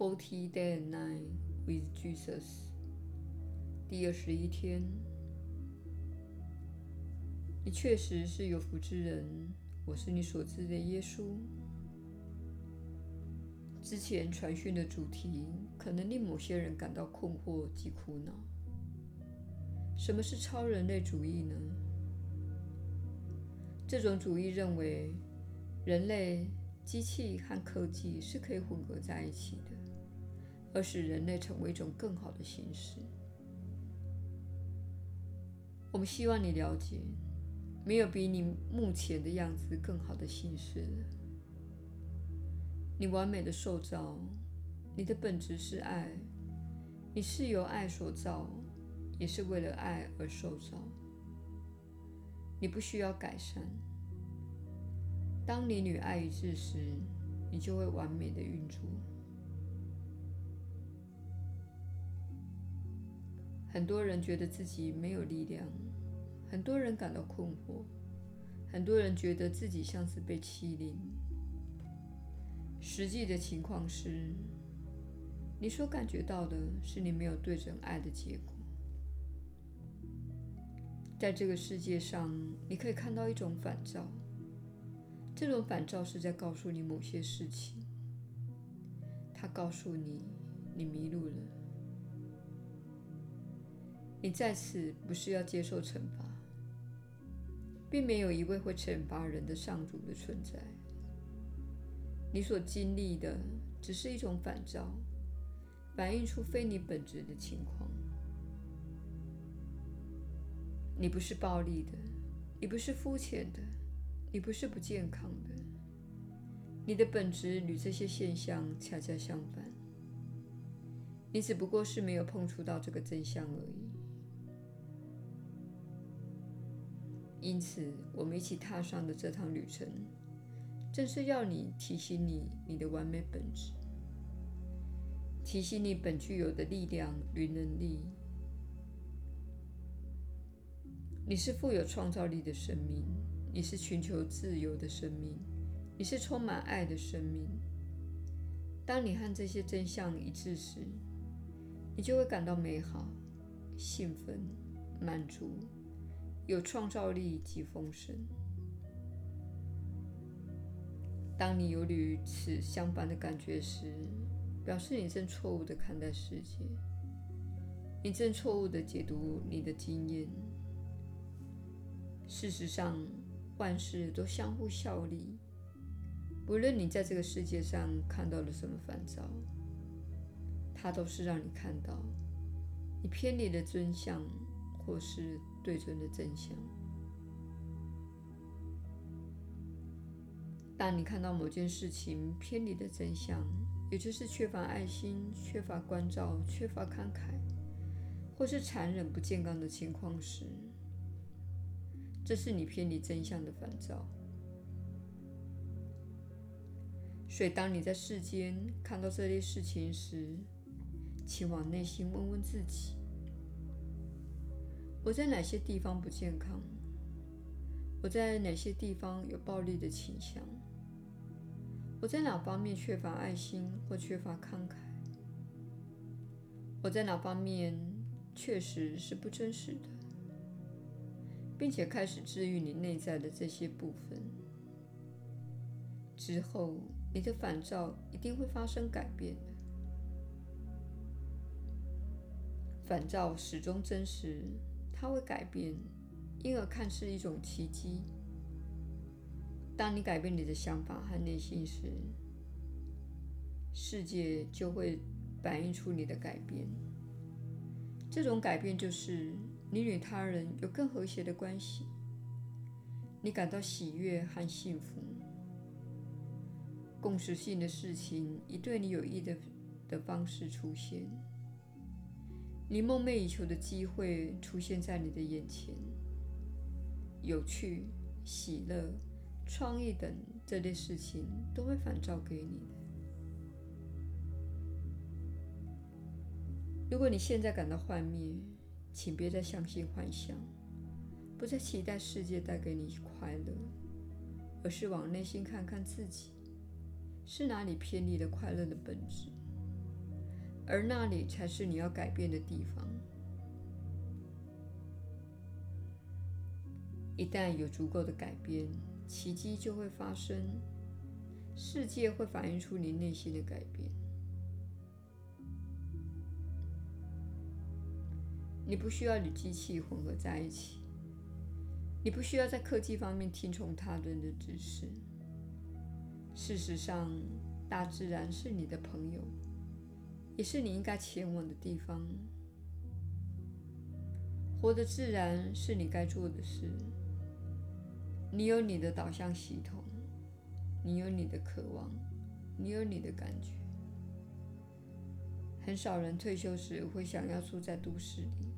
Forty Day and Night with Jesus，第二十一天。你确实是有福之人，我是你所知的耶稣。之前传讯的主题可能令某些人感到困惑及苦恼。什么是超人类主义呢？这种主义认为，人类、机器和科技是可以混合在一起的，而使人类成为一种更好的形式。我们希望你了解，没有比你目前的样子更好的形式了。你完美的受造，你的本质是爱，你是由爱所造，也是为了爱而受造。你不需要改善。当你与爱一致时，你就会完美的运作。很多人觉得自己没有力量，很多人感到困惑，很多人觉得自己像是被欺凌。实际的情况是，你所感觉到的是你没有对准爱的结果。在这个世界上，你可以看到一种反照，这种反照是在告诉你某些事情。它告诉你，你迷路了。你在此不是要接受惩罚，并没有一位会惩罚人的上主的存在。你所经历的只是一种反照，反映出非你本质的情况。你不是暴力的，你不是肤浅的，你不是不健康的。你的本质与这些现象恰恰相反。你只不过是没有碰触到这个真相而已。因此，我们一起踏上的这趟旅程，正是要你提醒你你的完美本质，提醒你本具有的力量与能力。你是富有创造力的生命，你是寻求自由的生命，你是充满爱的生命。当你和这些真相一致时，你就会感到美好、兴奋、满足、有创造力及丰盛。当你有与此相反的感觉时，表示你正错误地看待世界，你正错误地解读你的经验。事实上，万事都相互效力。不论你在这个世界上看到了什么烦躁，它都是让你看到你偏离了真相，或是对准了真相。当你看到某件事情偏离了真相，也就是缺乏爱心、缺乏关照、缺乏慷慨，或是残忍不健康的情况时，这是你偏离真相的烦躁。所以，当你在世间看到这类事情时，请往内心问问自己：我在哪些地方不健康？我在哪些地方有暴力的倾向？我在哪方面缺乏爱心或缺乏慷慨？我在哪方面确实是不真实的？并且开始治愈你内在的这些部分之后，你的反照一定会发生改变的。反照始终真实，它会改变，因而看似一种奇迹。当你改变你的想法和内心时，世界就会反映出你的改变。这种改变就是。你与他人有更和谐的关系，你感到喜悦和幸福，共识性的事情以对你有益的的方式出现，你梦寐以求的机会出现在你的眼前，有趣、喜乐、创意等这类事情都会反照给你的。如果你现在感到幻灭，请别再相信幻想，不再期待世界带给你快乐，而是往内心看看自己是哪里偏离了快乐的本质。而那里才是你要改变的地方。一旦有足够的改变，奇迹就会发生，世界会反映出你内心的改变。你不需要与机器混合在一起，你不需要在科技方面听从他人的指示。事实上，大自然是你的朋友，也是你应该前往的地方。活得自然是你该做的事。你有你的导向系统，你有你的渴望，你有你的感觉。很少人退休时会想要住在都市里。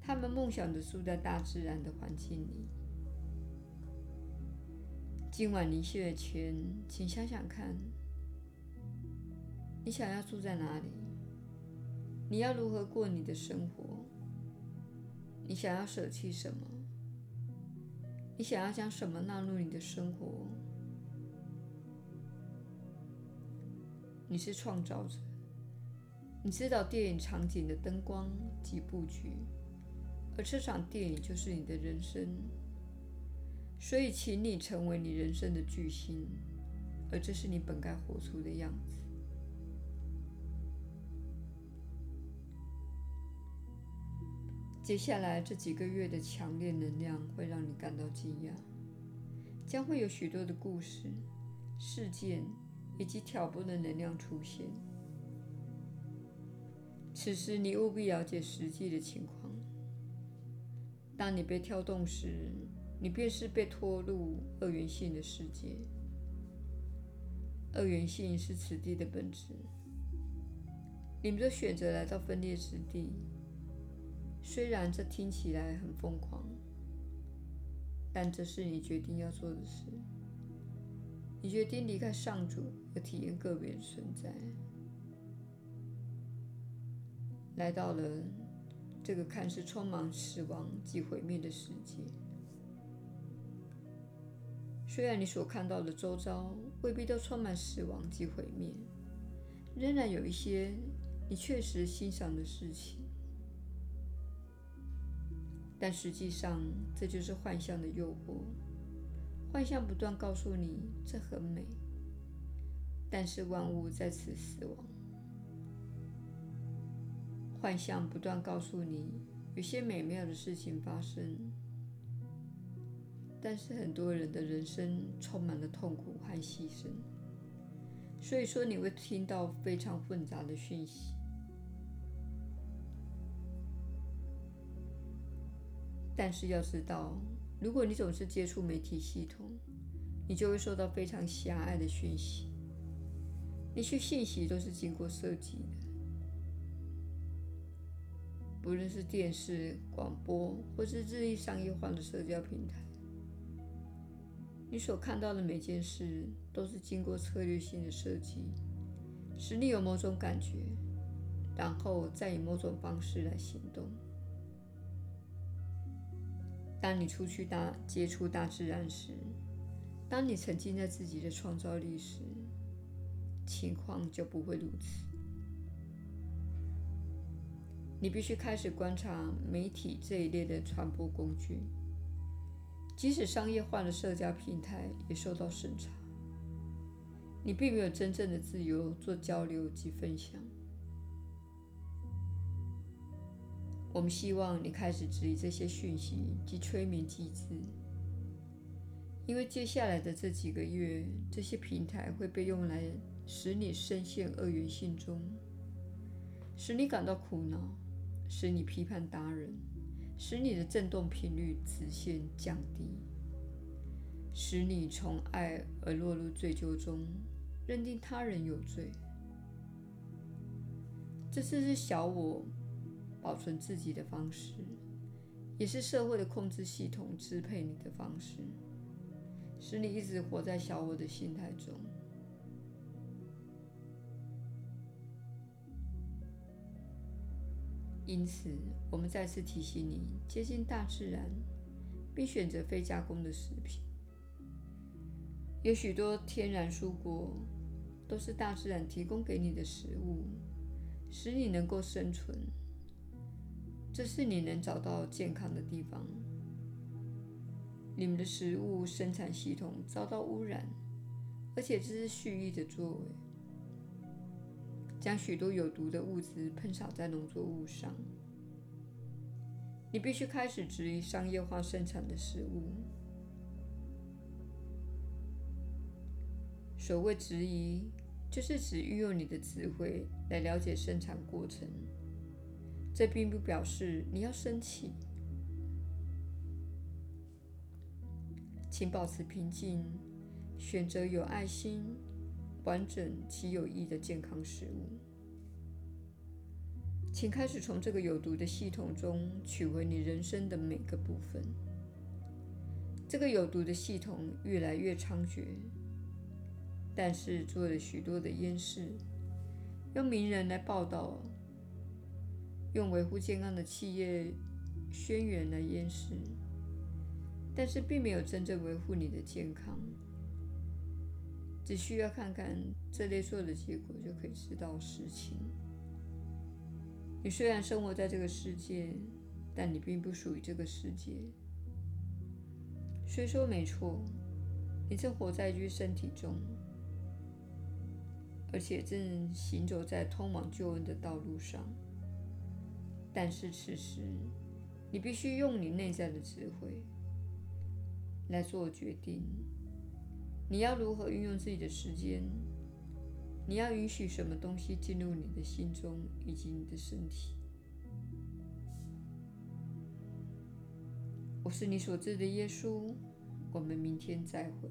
他们梦想着住在大自然的环境里。今晚临睡前，请想想看，你想要住在哪里？你要如何过你的生活？你想要舍弃什么？你想要将什么纳入你的生活？你是创造者，你知道电影场景的灯光及布局。而这场电影就是你的人生，所以请你成为你人生的巨星，而这是你本该活出的样子。接下来这几个月的强烈能量会让你感到惊讶，将会有许多的故事、事件以及挑拨的能量出现。此时你务必了解实际的情况。当你被挑动时，你便是被拖入二元性的世界。二元性是此地的本质。你们的选择来到分裂之地，虽然这听起来很疯狂，但这是你决定要做的事。你决定离开上主，而体验个别的存在，来到了。这个看似充满死亡及毁灭的世界，虽然你所看到的周遭未必都充满死亡及毁灭，仍然有一些你确实欣赏的事情。但实际上，这就是幻象的诱惑。幻象不断告诉你这很美，但是万物在此死亡。幻象不断告诉你，有些美妙的事情发生，但是很多人的人生充满了痛苦和牺牲，所以说你会听到非常混杂的讯息。但是要知道，如果你总是接触媒体系统，你就会收到非常狭隘的讯息，那些信息都是经过设计的。不论是电视、广播，或是日益商业化的社交平台，你所看到的每件事都是经过策略性的设计，使你有某种感觉，然后再以某种方式来行动。当你出去大接触大自然时，当你沉浸在自己的创造力时，情况就不会如此。你必须开始观察媒体这一类的传播工具，即使商业化的社交平台也受到审查。你并没有真正的自由做交流及分享。我们希望你开始质疑这些讯息及催眠机制，因为接下来的这几个月，这些平台会被用来使你深陷二元性中，使你感到苦恼。使你批判他人，使你的振动频率直线降低，使你从爱而落入罪疚中，认定他人有罪。这次是小我保存自己的方式，也是社会的控制系统支配你的方式，使你一直活在小我的心态中。因此，我们再次提醒你：接近大自然，并选择非加工的食品。有许多天然蔬果、都是大自然提供给你的食物，使你能够生存。这是你能找到健康的地方。你们的食物生产系统遭到污染，而且这是蓄意的作为，将许多有毒的物质喷洒在农作物上。你必须开始质疑商业化生产的食物。所谓质疑，就是指运用你的智慧来了解生产过程。这并不表示你要生气，请保持平静，选择有爱心、完整且有益的健康食物。请开始从这个有毒的系统中取回你人生的每个部分。这个有毒的系统越来越猖獗，但是做了许多的掩饰，用名人来报道。用维护健康的企业宣言来掩饰，但是并没有真正维护你的健康。只需要看看这类做的结果，就可以知道实情。你虽然生活在这个世界，但你并不属于这个世界。虽说没错，你正活在一具身体中，而且正行走在通往救恩的道路上。但是此时，你必须用你内在的智慧来做决定。你要如何运用自己的时间？你要允许什么东西进入你的心中以及你的身体？我是你所知的耶稣。我们明天再会。